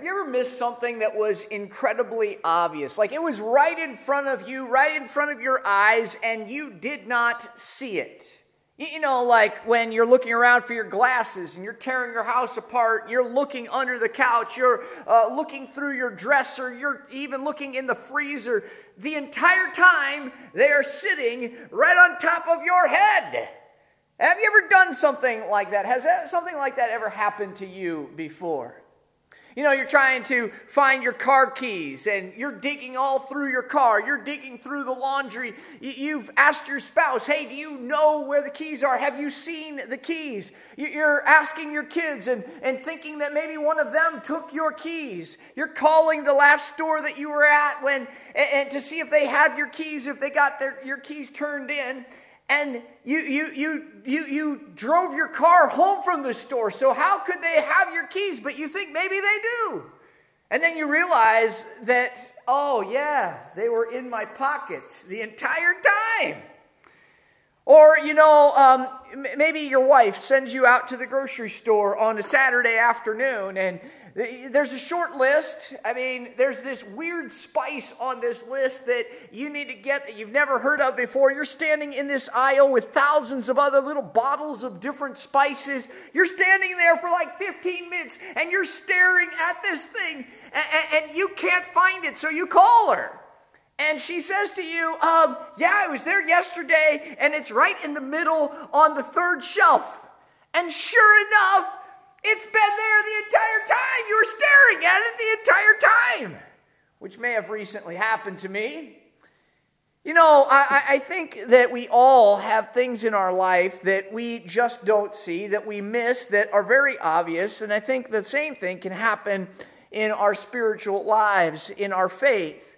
Have you ever missed something that was incredibly obvious? Like it was right in front of you, right in front of your eyes, and you did not see it. You know, like when you're looking around for your glasses and you're tearing your house apart, you're looking under the couch, you're uh, looking through your dresser, you're even looking in the freezer. The entire time they are sitting right on top of your head. Have you ever done something like that? Has something like that ever happened to you before? You know, you're trying to find your car keys and you're digging all through your car. You're digging through the laundry. You've asked your spouse, hey, do you know where the keys are? Have you seen the keys? You're asking your kids and, and thinking that maybe one of them took your keys. You're calling the last store that you were at when, and, and to see if they had your keys, if they got their, your keys turned in and you, you, you, you, you drove your car home from the store, so how could they have your keys? But you think maybe they do. And then you realize that, oh, yeah, they were in my pocket the entire time. Or, you know, um, maybe your wife sends you out to the grocery store on a Saturday afternoon and there's a short list. I mean, there's this weird spice on this list that you need to get that you've never heard of before. You're standing in this aisle with thousands of other little bottles of different spices. You're standing there for like 15 minutes and you're staring at this thing and, and you can't find it, so you call her. And she says to you, um, Yeah, I was there yesterday and it's right in the middle on the third shelf. And sure enough, it's been there the entire time. You were staring at it the entire time, which may have recently happened to me. You know, I, I, think that we all have things in our life that we just don't see, that we miss, that are very obvious. And I think the same thing can happen in our spiritual lives, in our faith.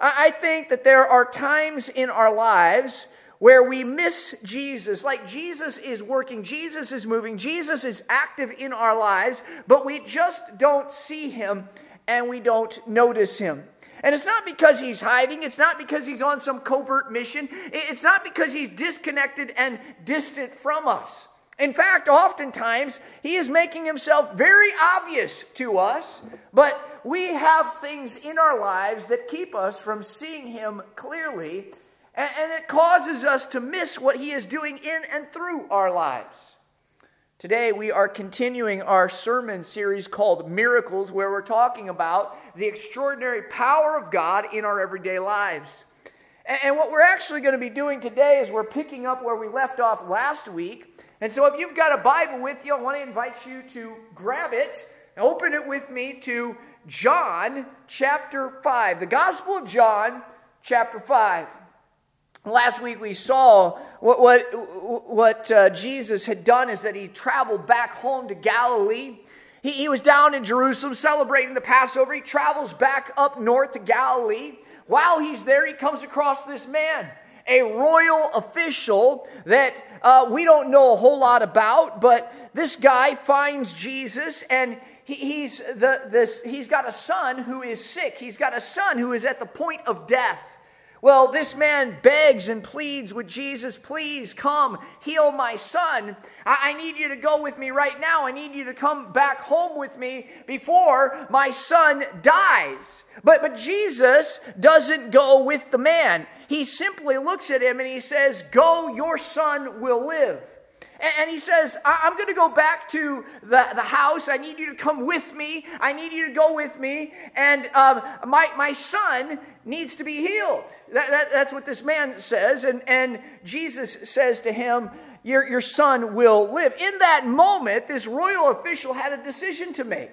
I, think that there are times in our lives where we miss Jesus. Like Jesus is working, Jesus is moving, Jesus is active in our lives, but we just don't see him and we don't notice him. And it's not because he's hiding. It's not because he's on some covert mission. It's not because he's disconnected and distant from us. In fact, oftentimes, he is making himself very obvious to us, but we have things in our lives that keep us from seeing him clearly and, and it causes us to miss what He is doing in and through our lives. Today, we are continuing our sermon series called Miracles, where we're talking about the extraordinary power of God in our everyday lives. And what we're actually going to be doing today is we're picking up where we left off last week. And so, if you've got a Bible with you, I want to invite you to grab it open it with me to John chapter 5. The Gospel of John chapter 5. Last week we saw what, what, what uh, Jesus had done is that he traveled back home to Galilee. He, he was down in Jerusalem celebrating the Passover. He travels back up north to Galilee. While he's there, he comes across this man, a royal official that uh, we don't know a whole lot about, but this guy finds Jesus and he, he's, the, this, he's got a son who is sick. He's got a son who is at the point of death. Well, this man begs and pleads with Jesus, please come heal my son. I, I, need you to go with me right now. I need you to come back home with me before my son dies. But, but Jesus doesn't go with the man. He simply looks at him and he says, Go, your son will live. And he says, I'm going to go back to the, the house. I need you to come with me. I need you to go with me. And um, my, my son needs to be healed. That, that, that's what this man says. And, and Jesus says to him, your, your son will live. In that moment, this royal official had a decision to make.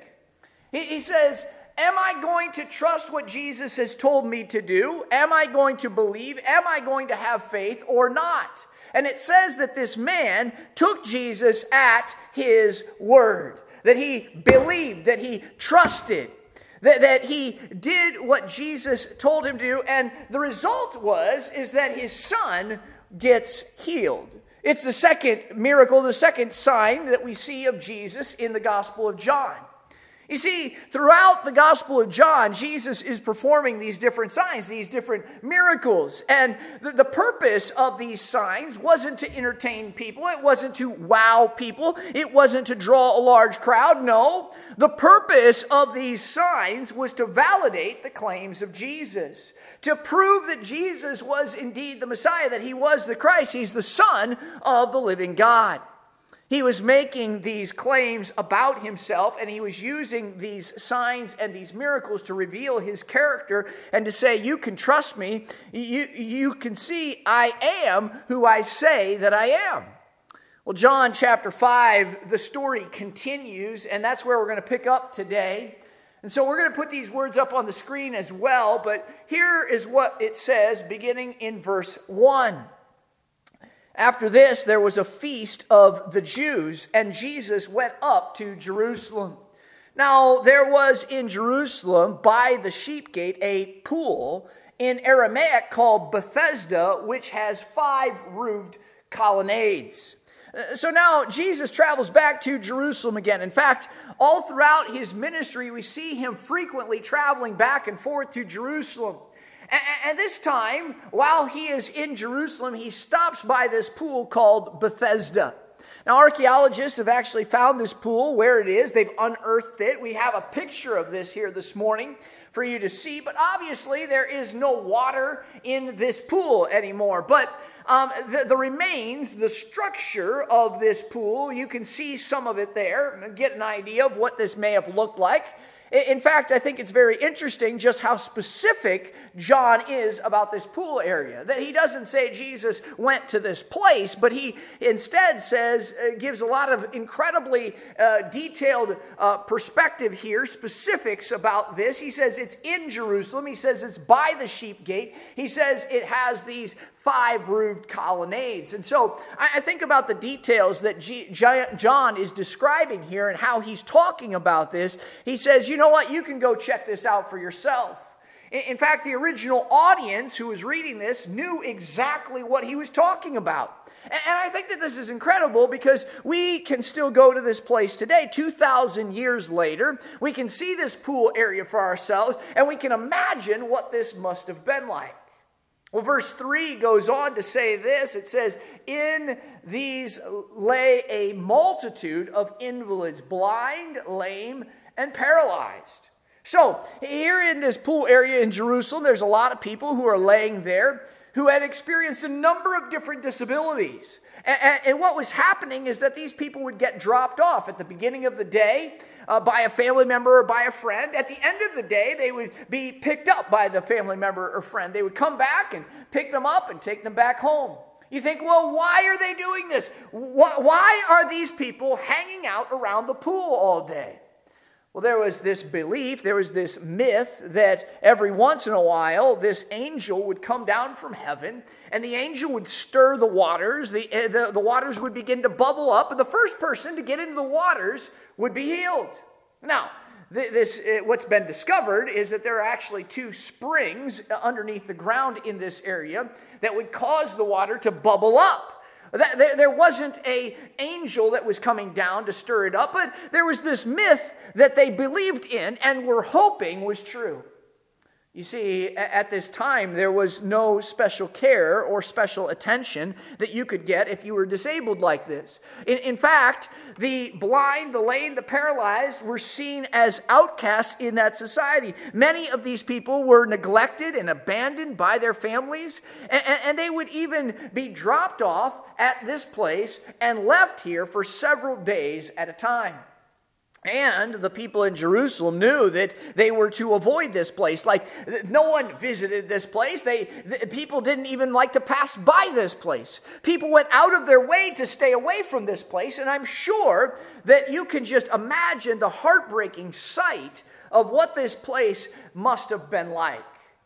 He, he says, Am I going to trust what Jesus has told me to do? Am I going to believe? Am I going to have faith or not? And it says that this man took Jesus at his word, that he believed, that he trusted, that, that he did what Jesus told him to do. And the result was, is that his son gets healed. It's the second miracle, the second sign that we see of Jesus in the Gospel of John. You see, throughout the Gospel of John, Jesus is performing these different signs, these different miracles. And the, the, purpose of these signs wasn't to entertain people, it wasn't to wow people, it wasn't to draw a large crowd. No, the purpose of these signs was to validate the claims of Jesus, to prove that Jesus was indeed the Messiah, that he was the Christ, he's the Son of the living God. He was making these claims about himself, and he was using these signs and these miracles to reveal his character and to say, You can trust me. You, you can see I am who I say that I am. Well, John chapter 5, the story continues, and that's where we're going to pick up today. And so we're going to put these words up on the screen as well, but here is what it says beginning in verse 1. After this, there was a feast of the Jews, and Jesus went up to Jerusalem. Now, there was in Jerusalem by the sheep gate a pool in Aramaic called Bethesda, which has five roofed colonnades. So now Jesus travels back to Jerusalem again. In fact, all throughout his ministry, we see him frequently traveling back and forth to Jerusalem. And this time, while he is in Jerusalem, he stops by this pool called Bethesda. Now, archaeologists have actually found this pool where it is. They've unearthed it. We have a picture of this here this morning for you to see, but obviously there is no water in this pool anymore. But um, the, the, remains, the structure of this pool, you can see some of it there, get an idea of what this may have looked like. In fact, I think it's very interesting just how specific John is about this pool area. That he doesn't say Jesus went to this place, but he instead says, uh, gives a lot of incredibly uh, detailed uh, perspective here, specifics about this. He says it's in Jerusalem. He says it's by the sheep gate. He says it has these five roofed colonnades. And so I think about the details that John is describing here and how he's talking about this. He says, you know what, you can go check this out for yourself. In fact, the original audience who was reading this knew exactly what he was talking about. And I think that this is incredible because we can still go to this place today, 2,000 years later. We can see this pool area for ourselves, and we can imagine what this must have been like. Well, verse 3 goes on to say this it says, In these lay a multitude of invalids, blind, lame, and paralyzed. So, here in this pool area in Jerusalem, there's a lot of people who are laying there who had experienced a number of different disabilities. And, and, what was happening is that these people would get dropped off at the beginning of the day uh, by a family member or by a friend. At the end of the day, they would be picked up by the family member or friend. They would come back and pick them up and take them back home. You think, well, why are they doing this? Why are these people hanging out around the pool all day? Well, there was this belief, there was this myth that every once in a while this angel would come down from heaven and the angel would stir the waters. The, eh, the, the, waters would begin to bubble up, and the first person to get into the waters would be healed. Now, this, eh, what's been discovered is that there are actually two springs underneath the ground in this area that would cause the water to bubble up. There wasn't a angel that was coming down to stir it up, but there was this myth that they believed in and were hoping was true. You see, at this time, there was no special care or special attention that you could get if you were disabled like this. In, in, fact, the blind, the lame, the paralyzed were seen as outcasts in that society. Many of these people were neglected and abandoned by their families, and, and they would even be dropped off at this place and left here for several days at a time. And the people in Jerusalem knew that they were to avoid this place. Like, no one visited this place. They, the, people didn't even like to pass by this place. People went out of their way to stay away from this place. And I'm sure that you can just imagine the heartbreaking sight of what this place must have been like.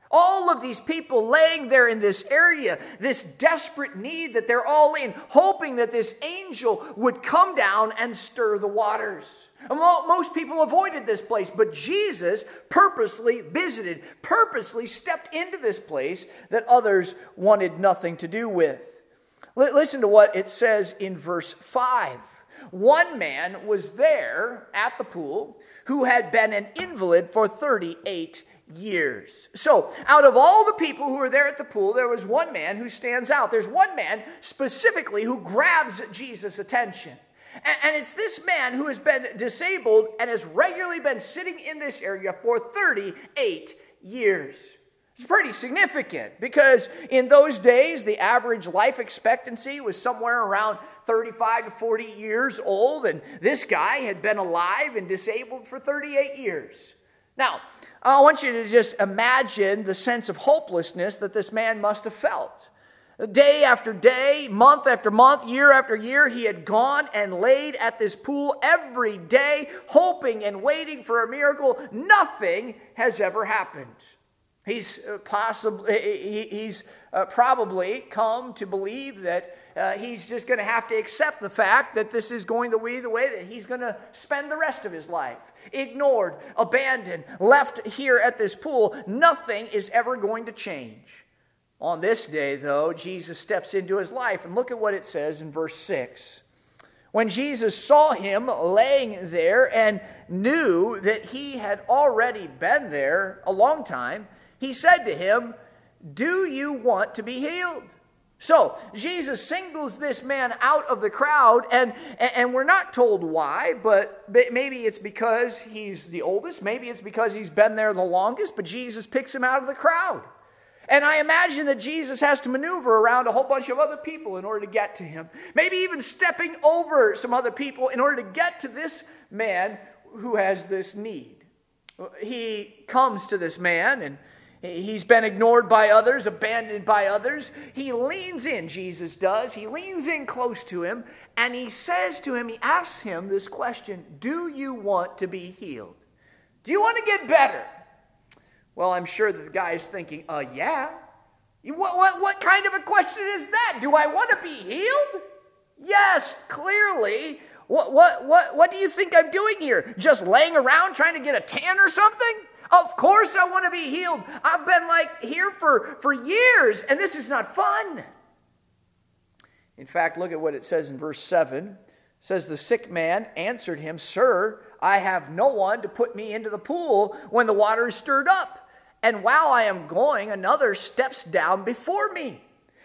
All of these people laying there in this area, this desperate need that they're all in, hoping that this angel would come down and stir the waters. Most people avoided this place, but Jesus purposely visited, purposely stepped into this place that others wanted nothing to do with. Listen to what it says in verse 5. one man was there at the pool who had been an invalid for 38 years. So, out of all the people who were there at the pool, there was one man who stands out. There's one man specifically who grabs Jesus' attention. And, it's this man who has been disabled and has regularly been sitting in this area for 38 years. It's pretty significant because in those days, the average life expectancy was somewhere around 35 to 40 years old, and this guy had been alive and disabled for 38 years. Now, Oh, I want you to just imagine the sense of hopelessness that this man must have felt. Day after day, month after month, year after year, he had gone and laid at this pool every day, hoping and waiting for a miracle. Nothing has ever happened. He's uh, possibly he's uh, probably come to believe that uh, he's just going to have to accept the fact that this is going to be the way that he's going to spend the rest of his life. Ignored, abandoned, left here at this pool. Nothing is ever going to change. On this day, though, Jesus steps into his life, and look at what it says in verse 6. When Jesus saw him laying there and knew that he had already been there a long time, he said to him, Do you want to be healed? So, Jesus singles this man out of the crowd, and, and we're not told why, but maybe it's because he's the oldest, maybe it's because he's been there the longest, but Jesus picks him out of the crowd. And I imagine that Jesus has to maneuver around a whole bunch of other people in order to get to him. Maybe even stepping over some other people in order to get to this man who has this need. He comes to this man and He's been ignored by others, abandoned by others. He leans in, Jesus does. He leans in close to him and he says to him, he asks him this question Do you want to be healed? Do you want to get better? Well, I'm sure that the guy is thinking, uh, yeah. What, what, what kind of a question is that? Do I want to be healed? Yes, clearly. What, what, what, what do you think I'm doing here? Just laying around trying to get a tan or something? Of course I want to be healed. I've been like here for, for years, and this is not fun. In fact, look at what it says in verse 7. It says, The sick man answered him, Sir, I have no one to put me into the pool when the water is stirred up and while I am going, another steps down before me.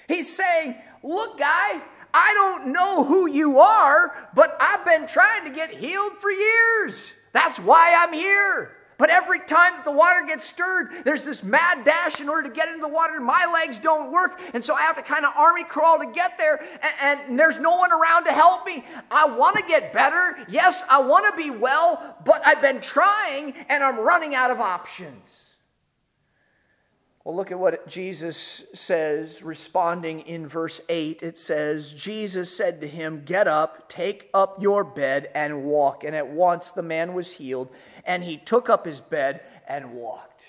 He's saying, Look, guy, I don't know who you are, but I've been trying to get healed for years. That's why I'm here. But every time that the water gets stirred, there's this mad dash in order to get into the water. My legs don't work. And so I have to kind of army crawl to get there. And, and there's no one around to help me. I want to get better. Yes, I want to be well, but I've been trying and I'm running out of options. Well, look at what Jesus says, responding in verse 8. It says, Jesus said to him, Get up, take up your bed, and walk. And at once the man was healed, and he took up his bed and walked.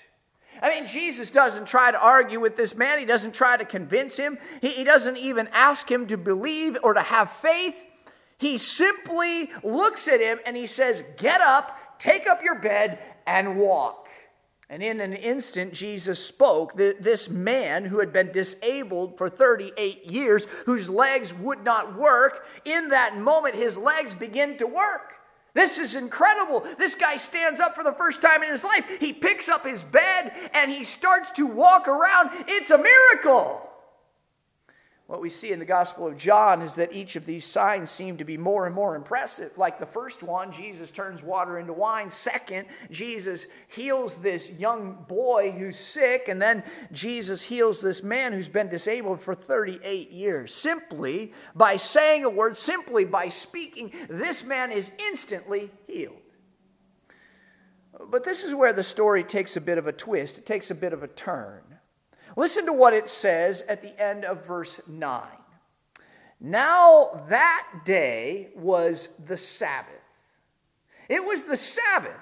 I mean, Jesus doesn't try to argue with this man, he doesn't try to convince him, he, he doesn't even ask him to believe or to have faith. He simply looks at him and he says, Get up, take up your bed, and walk. And in an instant, Jesus spoke. This man who had been disabled for 38 years, whose legs would not work, in that moment, his legs begin to work. This is incredible. This guy stands up for the first time in his life. He picks up his bed and he starts to walk around. It's a miracle. What we see in the Gospel of John is that each of these signs seem to be more and more impressive. Like the first one, Jesus turns water into wine. Second, Jesus heals this young boy who's sick. And then Jesus heals this man who's been disabled for 38 years. Simply by saying a word, simply by speaking, this man is instantly healed. But this is where the story takes a bit of a twist, it takes a bit of a turn. Listen to what it says at the end of verse 9. Now that day was the Sabbath. It was the Sabbath.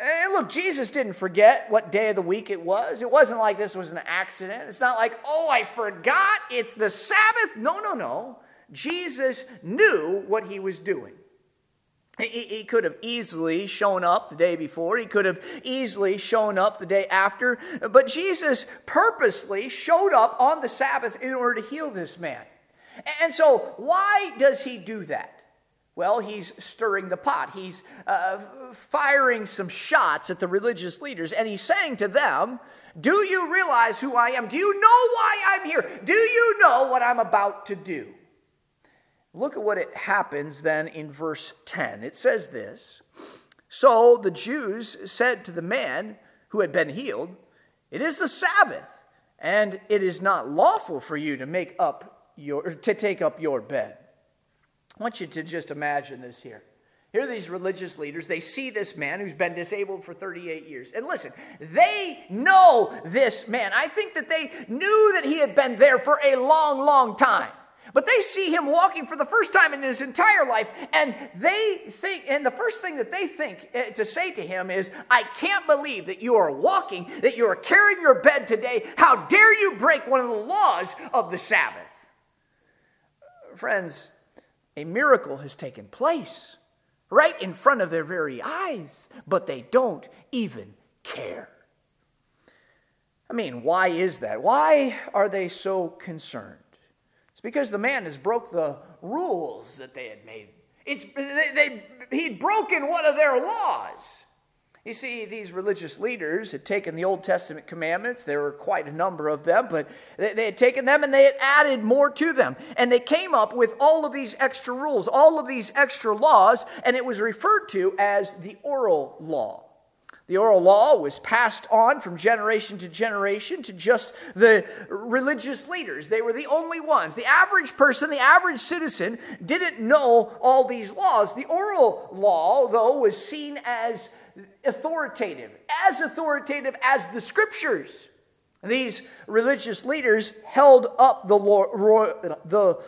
And look, Jesus didn't forget what day of the week it was. It wasn't like this was an accident. It's not like, oh, I forgot, it's the Sabbath. No, no, no. Jesus knew what he was doing. He, could have easily shown up the day before. He could have easily shown up the day after. But Jesus purposely showed up on the Sabbath in order to heal this man. And so, why does he do that? Well, he's stirring the pot. He's uh, firing some shots at the religious leaders, and he's saying to them, Do you realize who I am? Do you know why I'm here? Do you know what I'm about to do? Look at what it happens then in verse 10. It says this So the Jews said to the man who had been healed, It is the Sabbath, and it is not lawful for you to make up your to take up your bed. I want you to just imagine this here. Here are these religious leaders. They see this man who's been disabled for 38 years. And listen, they know this man. I think that they knew that he had been there for a long, long time. But they see him walking for the first time in his entire life, and they think, and the first thing that they think eh, to say to him is, I can't believe that you are walking, that you are carrying your bed today. How dare you break one of the laws of the Sabbath? Friends, a miracle has taken place right in front of their very eyes, but they don't even care. I mean, why is that? Why are they so concerned? Because the man has broke the rules that they had made. It's, they, they, he'd broken one of their laws. You see, these religious leaders had taken the Old Testament commandments. There were quite a number of them, but they, had taken them and they had added more to them. And they came up with all of these extra rules, all of these extra laws, and it was referred to as the oral law. The oral law was passed on from generation to generation to just the religious leaders. They were the only ones. The average person, the average citizen, didn't know all these laws. The oral law, though, was seen as authoritative, as authoritative as the scriptures. These religious leaders held up the, the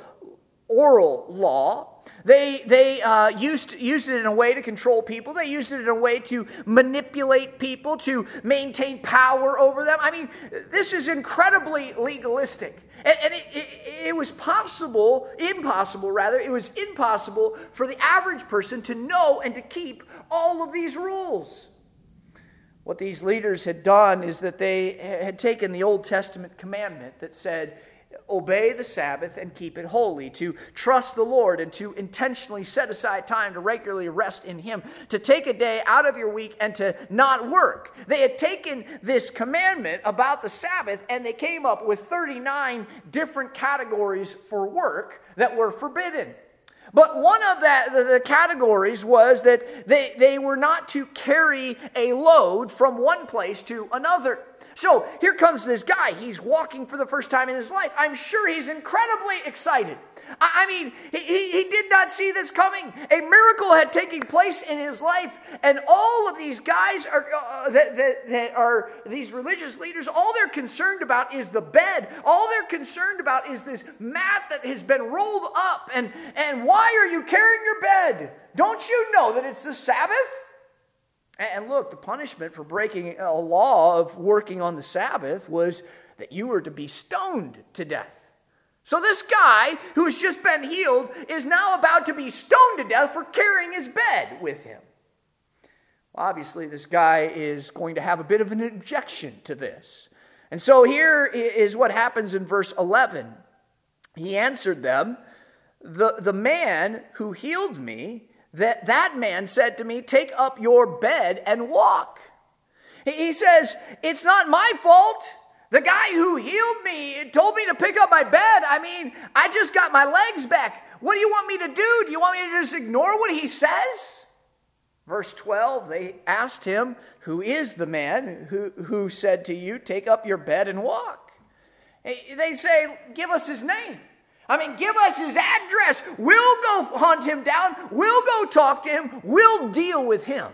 oral law. They, they uh, used, used it in a way to control people. They used it in a way to manipulate people, to maintain power over them. I mean, this is incredibly legalistic. And, and it, it, it was possible, impossible rather, it was impossible for the average person to know and to keep all of these rules. What these leaders had done is that they had taken the Old Testament commandment that said, obey the Sabbath and keep it holy, to trust the Lord and to intentionally set aside time to regularly rest in Him, to take a day out of your week and to not work. They had taken this commandment about the Sabbath and they came up with 39 different categories for work that were forbidden. But one of that, the categories was that they, they were not to carry a load from one place to another. So here comes this guy. He's walking for the first time in his life. I'm sure he's incredibly excited. I mean, he, he did not see this coming. A miracle had taken place in his life, and all of these guys are uh, that, that, that are these religious leaders. All they're concerned about is the bed. All they're concerned about is this mat that has been rolled up. And and why are you carrying your bed? Don't you know that it's the Sabbath? And look, the punishment for breaking a law of working on the Sabbath was that you were to be stoned to death. So, this guy who has just been healed is now about to be stoned to death for carrying his bed with him. Well, obviously, this guy is going to have a bit of an objection to this. And so, here is what happens in verse 11. He answered them, The, the man who healed me that that man said to me, Take up your bed and walk. He says, It's not my fault. The guy who healed me told me to pick up my bed. I mean, I just got my legs back. What do you want me to do? Do you want me to just ignore what he says? Verse 12, they asked him, Who is the man who, who said to you, Take up your bed and walk? They say, Give us his name. I mean, give us his address. We'll go hunt him down. We'll go talk to him. We'll deal with him.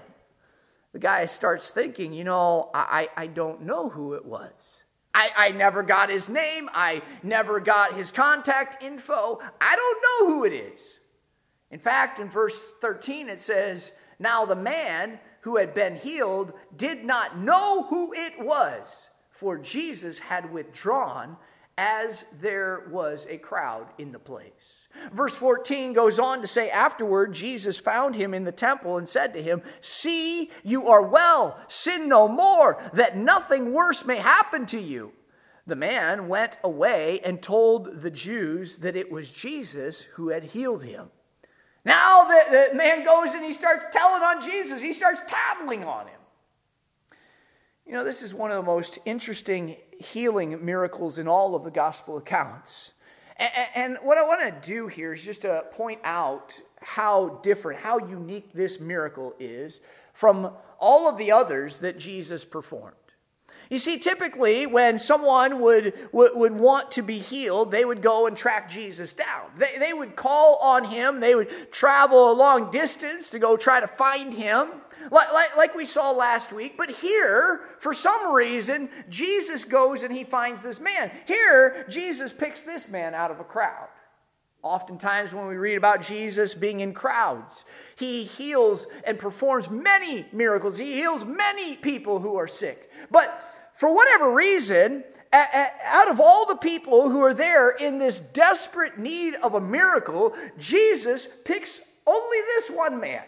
The guy starts thinking, you know, I, I don't know who it was. I, I never got his name. I never got his contact info. I don't know who it is. In fact, in verse 13, it says, Now the man who had been healed did not know who it was, for Jesus had withdrawn as there was a crowd in the place. Verse 14 goes on to say, Afterward, Jesus found him in the temple and said to him, See, you are well, sin no more, that nothing worse may happen to you. The man went away and told the Jews that it was Jesus who had healed him. Now the, the man goes and he starts telling on Jesus, he starts tattling on him. You know, this is one of the most interesting healing miracles in all of the gospel accounts. And, what I want to do here is just to point out how different, how unique this miracle is from all of the others that Jesus performed. You see, typically when someone would, would, would, want to be healed, they would go and track Jesus down. They, they would call on him, they would travel a long distance to go try to find him, like, like, like we saw last week. But here, for some reason, Jesus goes and he finds this man. Here, Jesus picks this man out of a crowd. Oftentimes, when we read about Jesus being in crowds, he heals and performs many miracles. He heals many people who are sick. But for whatever reason, out of all the people who are there in this desperate need of a miracle, Jesus picks only this one man.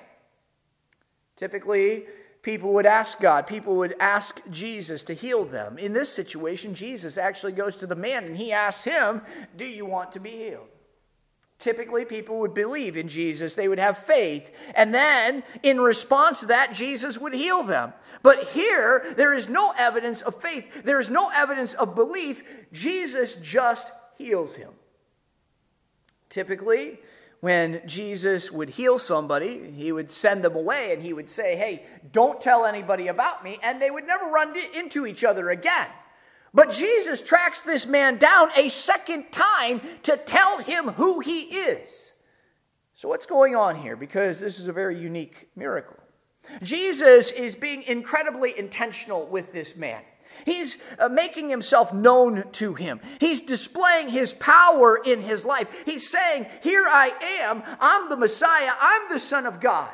Typically, people would ask God, people would ask Jesus to heal them. In this situation, Jesus actually goes to the man and he asks him, Do you want to be healed? Typically, people would believe in Jesus, they would have faith, and then in response to that, Jesus would heal them. But here, there is no evidence of faith, there is no evidence of belief. Jesus just heals him. Typically, when Jesus would heal somebody, he would send them away and he would say, Hey, don't tell anybody about me, and they would never run into each other again. But Jesus tracks this man down a second time to tell him who he is. So, what's going on here? Because this is a very unique miracle. Jesus is being incredibly intentional with this man. He's uh, making himself known to him. He's displaying his power in his life. He's saying, Here I am. I'm the Messiah. I'm the Son of God.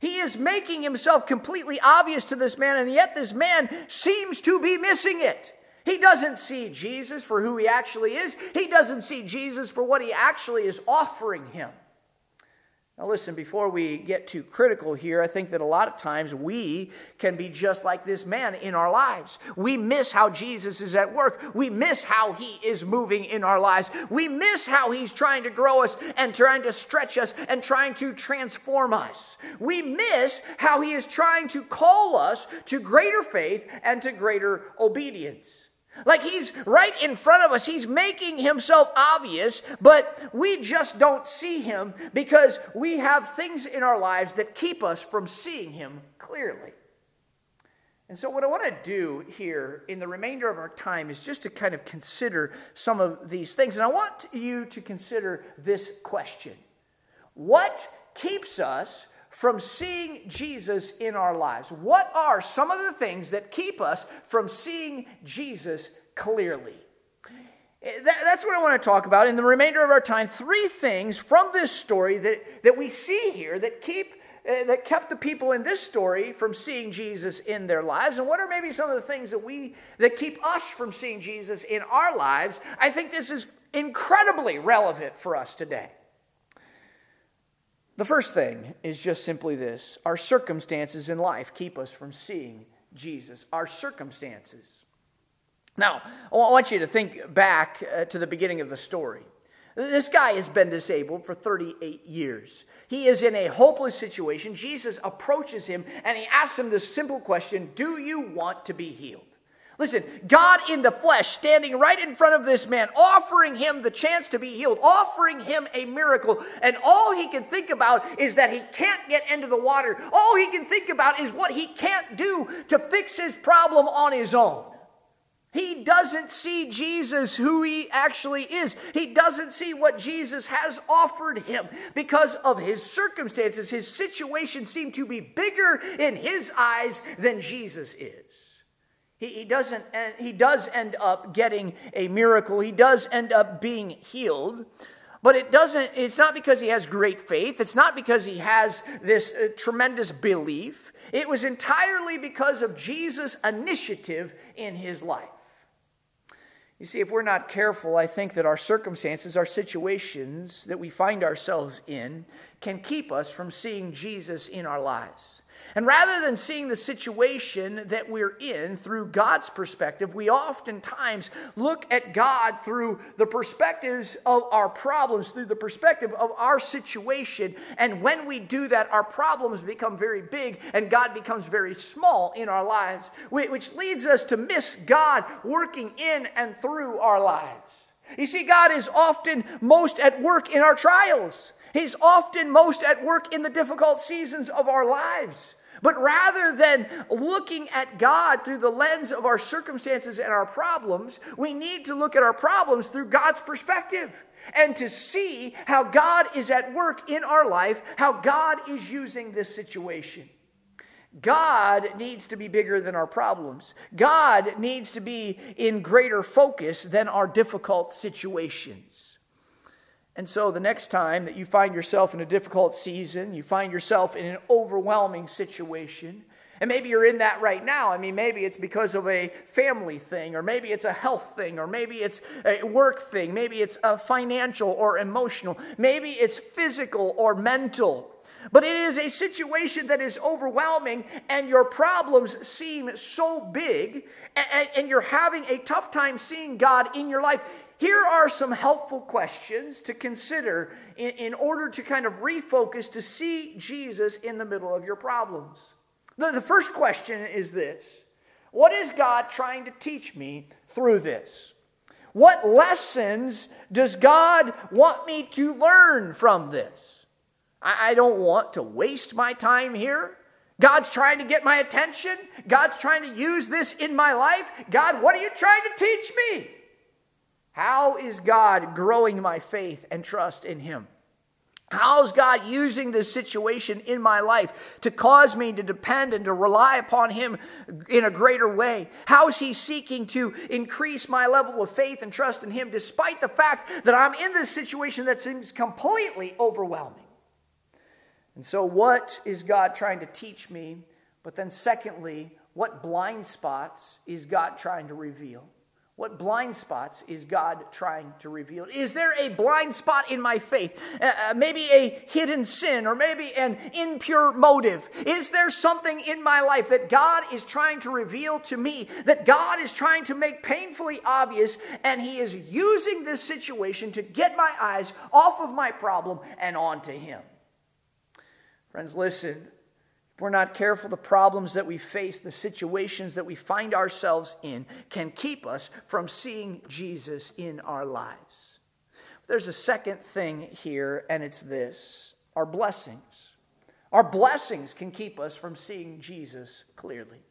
He is making himself completely obvious to this man, and yet this man seems to be missing it. He doesn't see Jesus for who he actually is, he doesn't see Jesus for what he actually is offering him. Now, listen, before we get too critical here, I think that a lot of times we can be just like this man in our lives. We miss how Jesus is at work. We miss how he is moving in our lives. We miss how he's trying to grow us and trying to stretch us and trying to transform us. We miss how he is trying to call us to greater faith and to greater obedience. Like he's right in front of us. He's making himself obvious, but we just don't see him because we have things in our lives that keep us from seeing him clearly. And so, what I want to do here in the remainder of our time is just to kind of consider some of these things. And I want you to consider this question What keeps us from seeing Jesus in our lives? What are some of the things that keep us from seeing Jesus clearly? that's what I want to talk about in the remainder of our time. Three things from this story that, that we see here that keep uh, that kept the people in this story from seeing Jesus in their lives and what are maybe some of the things that we that keep us from seeing Jesus in our lives I think this is incredibly relevant for us today the first thing is just simply this our circumstances in life keep us from seeing Jesus. Our circumstances. Now, I want you to think back uh, to the beginning of the story. This guy has been disabled for 38 years. He is in a hopeless situation. Jesus approaches him and he asks him this simple question Do you want to be healed? Listen, God in the flesh standing right in front of this man, offering him the chance to be healed, offering him a miracle. And all he can think about is that he can't get into the water. All he can think about is what he can't do to fix his problem on his own. He doesn't see Jesus who he actually is. He doesn't see what Jesus has offered him because of his circumstances. His situation seemed to be bigger in his eyes than Jesus is. He, he, doesn't, he does end up getting a miracle. He does end up being healed. But it doesn't, it's not because he has great faith. It's not because he has this uh, tremendous belief. It was entirely because of Jesus' initiative in his life. You see, if we're not careful, I think that our circumstances, our situations that we find ourselves in, can keep us from seeing Jesus in our lives. And rather than seeing the situation that we're in through God's perspective, we oftentimes look at God through the perspectives of our problems, through the perspective of our situation. And when we do that, our problems become very big and God becomes very small in our lives, which leads us to miss God working in and through our lives. You see, God is often most at work in our trials. He's often most at work in the difficult seasons of our lives. But rather than looking at God through the lens of our circumstances and our problems, we need to look at our problems through God's perspective and to see how God is at work in our life, how God is using this situation. God needs to be bigger than our problems. God needs to be in greater focus than our difficult situations. And so, the next time that you find yourself in a difficult season, you find yourself in an overwhelming situation, and maybe you're in that right now. I mean, maybe it's because of a family thing, or maybe it's a health thing, or maybe it's a work thing, maybe it's a financial or emotional, maybe it's physical or mental. But it is a situation that is overwhelming, and your problems seem so big, and, you're having a tough time seeing God in your life. Here are some helpful questions to consider in, in order to kind of refocus to see Jesus in the middle of your problems. The, the first question is this What is God trying to teach me through this? What lessons does God want me to learn from this? I, I don't want to waste my time here. God's trying to get my attention. God's trying to use this in my life. God, what are you trying to teach me? How is God growing my faith and trust in Him? How's God using this situation in my life to cause me to depend and to rely upon Him in a greater way? How is He seeking to increase my level of faith and trust in Him despite the fact that I'm in this situation that seems completely overwhelming? And so, what is God trying to teach me? But then, secondly, what blind spots is God trying to reveal? What blind spots is God trying to reveal? Is there a blind spot in my faith? Uh, uh, maybe a hidden sin or maybe an impure motive? Is there something in my life that God is trying to reveal to me, that God is trying to make painfully obvious, and He is using this situation to get my eyes off of my problem and onto Him? Friends, listen. If we're not careful, the problems that we face, the situations that we find ourselves in, can keep us from seeing Jesus in our lives. There's a second thing here, and it's this our blessings. Our blessings can keep us from seeing Jesus clearly.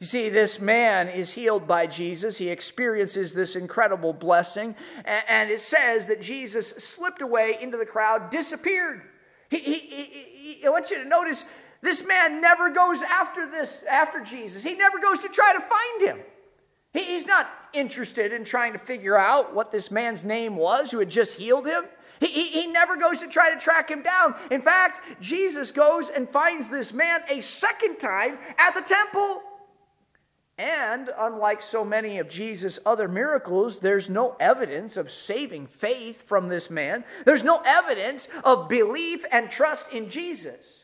You see, this man is healed by Jesus. He experiences this incredible blessing. And it says that Jesus slipped away into the crowd, disappeared. He, he, he, I want you to notice this man never goes after this, after Jesus. He never goes to try to find him. He, he's not interested in trying to figure out what this man's name was who had just healed him. He, he, he, never goes to try to track him down. In fact, Jesus goes and finds this man a second time at the temple. And unlike so many of Jesus' other miracles, there's no evidence of saving faith from this man. There's no evidence of belief and trust in Jesus.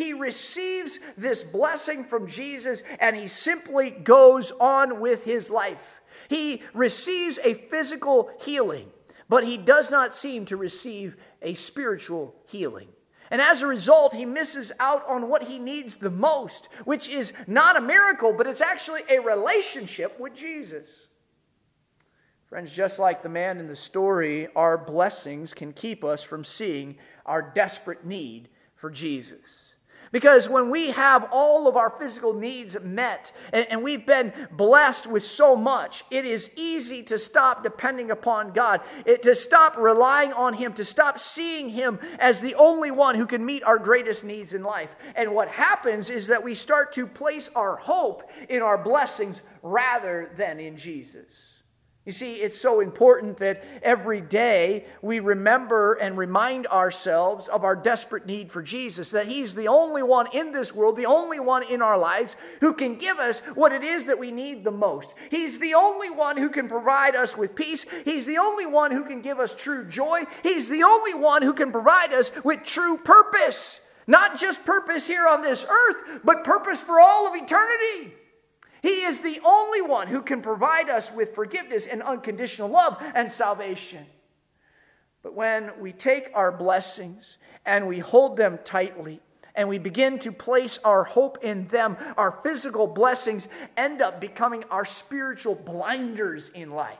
He receives this blessing from Jesus and he simply goes on with his life. He receives a physical healing, but he does not seem to receive a spiritual healing. And as a result, he misses out on what he needs the most, which is not a miracle, but it's actually a relationship with Jesus. Friends, just like the man in the story, our blessings can keep us from seeing our desperate need for Jesus. Because when we have all of our physical needs met and, and, we've been blessed with so much, it is easy to stop depending upon God, it, to stop relying on Him, to stop seeing Him as the only one who can meet our greatest needs in life. And what happens is that we start to place our hope in our blessings rather than in Jesus. You see, it's so important that every day we remember and remind ourselves of our desperate need for Jesus, that He's the only one in this world, the only one in our lives who can give us what it is that we need the most. He's the only one who can provide us with peace. He's the only one who can give us true joy. He's the only one who can provide us with true purpose. Not just purpose here on this earth, but purpose for all of eternity. He is the only one who can provide us with forgiveness and unconditional love and salvation. But when we take our blessings and we hold them tightly, and we begin to place our hope in them, our physical blessings end up becoming our spiritual blinders in life.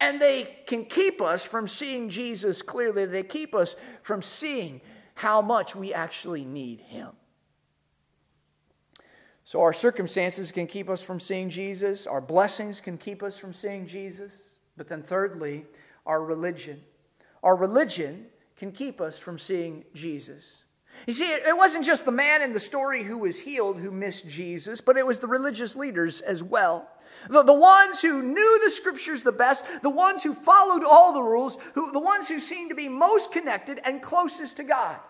And they can keep us from seeing Jesus clearly. They keep us from seeing how much we actually need Him. So, our circumstances can keep us from seeing Jesus, our blessings can keep us from seeing Jesus. But then, thirdly, our religion. Our religion can keep us from seeing Jesus. You see, it wasn't just the man in the story who was healed who missed Jesus, but it was the religious leaders as well. The, the ones who knew the scriptures the best, the ones who followed all the rules, who, the ones who seemed to be most connected and closest to God.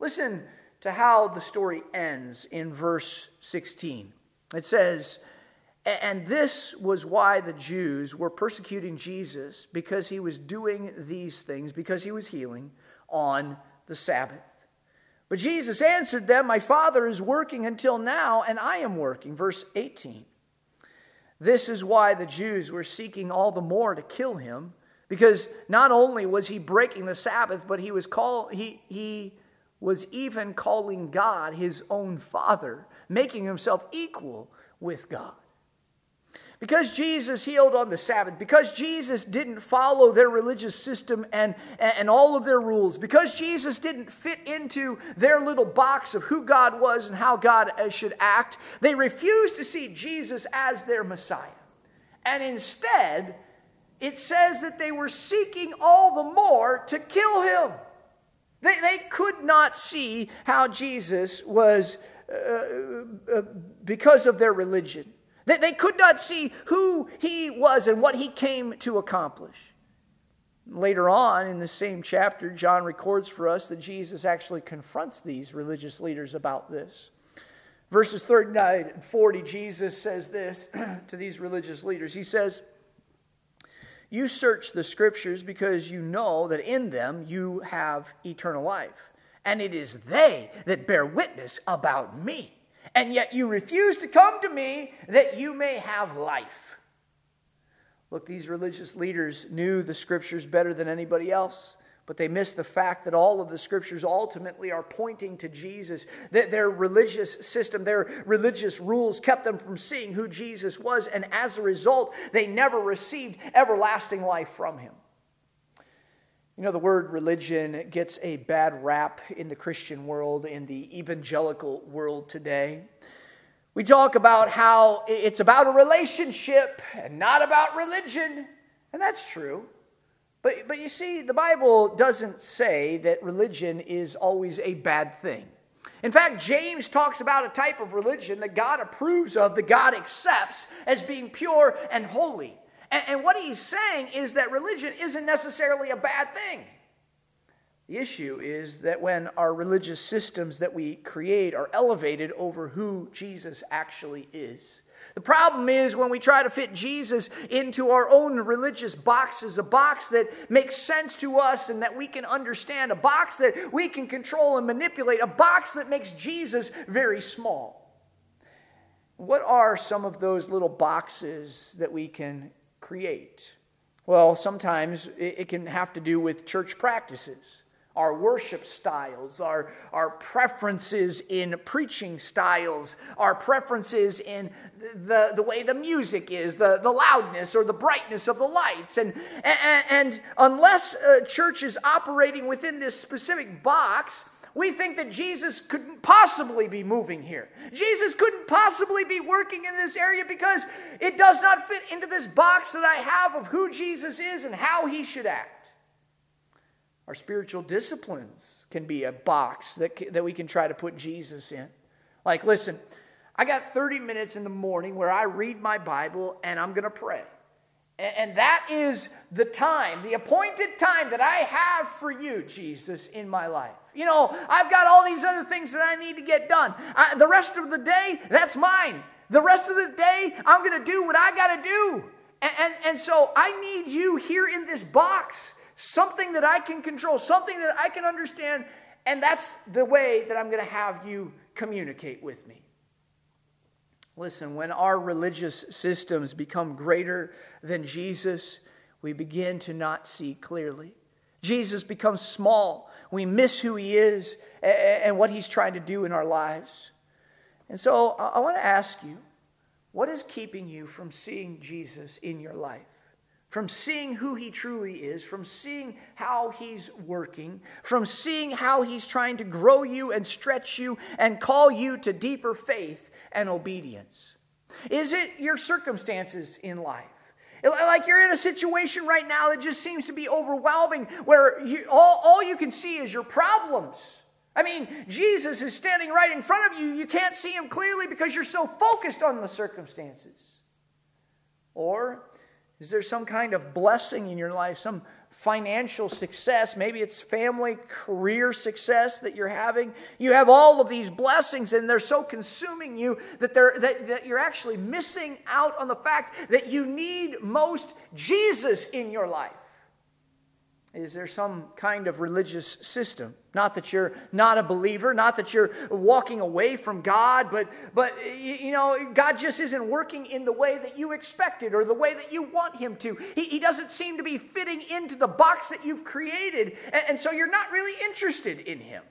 Listen to how the story ends in verse 16. It says, And this was why the Jews were persecuting Jesus, because he was doing these things, because he was healing on the Sabbath. But Jesus answered them, My Father is working until now, and I am working. Verse 18. This is why the Jews were seeking all the more to kill him, because not only was he breaking the Sabbath, but he was called he, he was even calling God his own Father, making himself equal with God. Because Jesus healed on the Sabbath, because Jesus didn't follow their religious system and, and all of their rules, because Jesus didn't fit into their little box of who God was and how God uh, should act, they refused to see Jesus as their Messiah. And instead, it says that they were seeking all the more to kill him. They, they could not see how Jesus was uh, uh, uh because of their religion. They, they could not see who he was and what he came to accomplish. Later on in the same chapter, John records for us that Jesus actually confronts these religious leaders about this. Verses 39 and 40, Jesus says this to these religious leaders. He says, You search the scriptures because you know that in them you have eternal life, and it is they that bear witness about me. And yet you refuse to come to me that you may have life. Look, these religious leaders knew the scriptures better than anybody else, but they miss the fact that all of the scriptures ultimately are pointing to Jesus. That their religious system, their religious rules kept them from seeing who Jesus was, and as a result, they never received everlasting life from him. You know, the word religion gets a bad rap in the Christian world, in the evangelical world today. We talk about how it's about a relationship and not about religion, and that's true. But, but you see, the Bible doesn't say that religion is always a bad thing. In fact, James talks about a type of religion that God approves of, that God accepts as being pure and holy. And, and what he's saying is that religion isn't necessarily a bad thing. The issue is that when our religious systems that we create are elevated over who Jesus actually is. The problem is when we try to fit Jesus into our own religious boxes, a box that makes sense to us and that we can understand, a box that we can control and manipulate, a box that makes Jesus very small. What are some of those little boxes that we can create? Well, sometimes it can have to do with church practices, our worship styles, our, our preferences in preaching styles, our preferences in the, the way the music is, the, the loudness or the brightness of the lights. And, and, and unless a church is operating within this specific box, we think that Jesus couldn't possibly be moving here. Jesus couldn't possibly be working in this area because it does not fit into this box that I have of who Jesus is and how he should act. Our spiritual disciplines can be a box that, that we can try to put Jesus in. Like, listen, I got 30 minutes in the morning where I read my Bible and I'm going to pray. And that is the time, the appointed time that I have for you, Jesus, in my life. You know, I've got all these other things that I need to get done. I, the rest of the day, that's mine. The rest of the day, I'm going to do what I got to do. And, and, and so I need you here in this box, something that I can control, something that I can understand and that's the way that I'm going to have you communicate with me. Listen, when our religious systems become greater than Jesus, we begin to not see clearly. Jesus becomes small. We miss who he is and what he's trying to do in our lives. And so I want to ask you what is keeping you from seeing Jesus in your life? From seeing who he truly is, from seeing how he's working, from seeing how he's trying to grow you and stretch you and call you to deeper faith and obedience? Is it your circumstances in life? Like you're in a situation right now that just seems to be overwhelming, where you, all, all you can see is your problems. I mean, Jesus is standing right in front of you. You can't see him clearly because you're so focused on the circumstances. Or is there some kind of blessing in your life, some financial success? Maybe it's family, career success that you're having. You have all of these blessings, and they're so consuming you that, they're, that, that you're actually missing out on the fact that you need most Jesus in your life. Is there some kind of religious system? Not that you're not a believer, not that you're walking away from God, but, but you know, God just isn't working in the way that you expected or the way that you want Him to. He, he doesn't seem to be fitting into the box that you've created, and, and so you're not really interested in Him.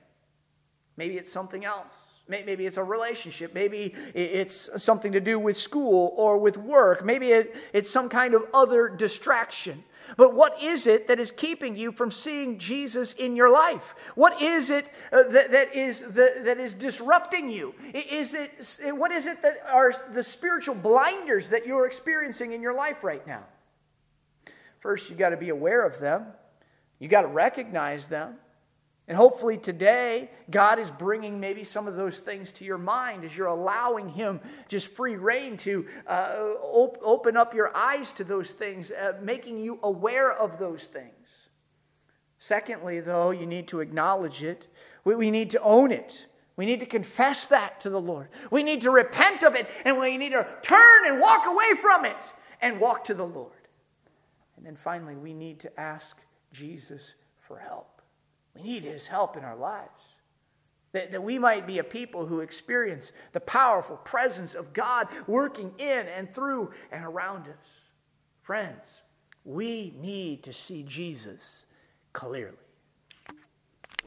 Maybe it's something else. Maybe it's a relationship. Maybe it's something to do with school or with work. Maybe it's some kind of other distraction. But what is it that is keeping you from seeing Jesus in your life? What is it uh, that, that, is, that is disrupting you? Is it, what is it that are the spiritual blinders that you're experiencing in your life right now? First, you got to be aware of them, you got to recognize them. And hopefully today, God is bringing maybe some of those things to your mind as you're allowing Him just free reign to uh, op- open up your eyes to those things, uh, making you aware of those things. Secondly, though, you need to acknowledge it, we, we need to own it. We need to confess that to the Lord. We need to repent of it, and we need to turn and walk away from it and walk to the Lord. And then finally, we need to ask Jesus for help. We need His help in our lives. That, that we might be a people who experience the powerful presence of God working in and through and around us. Friends, we need to see Jesus clearly.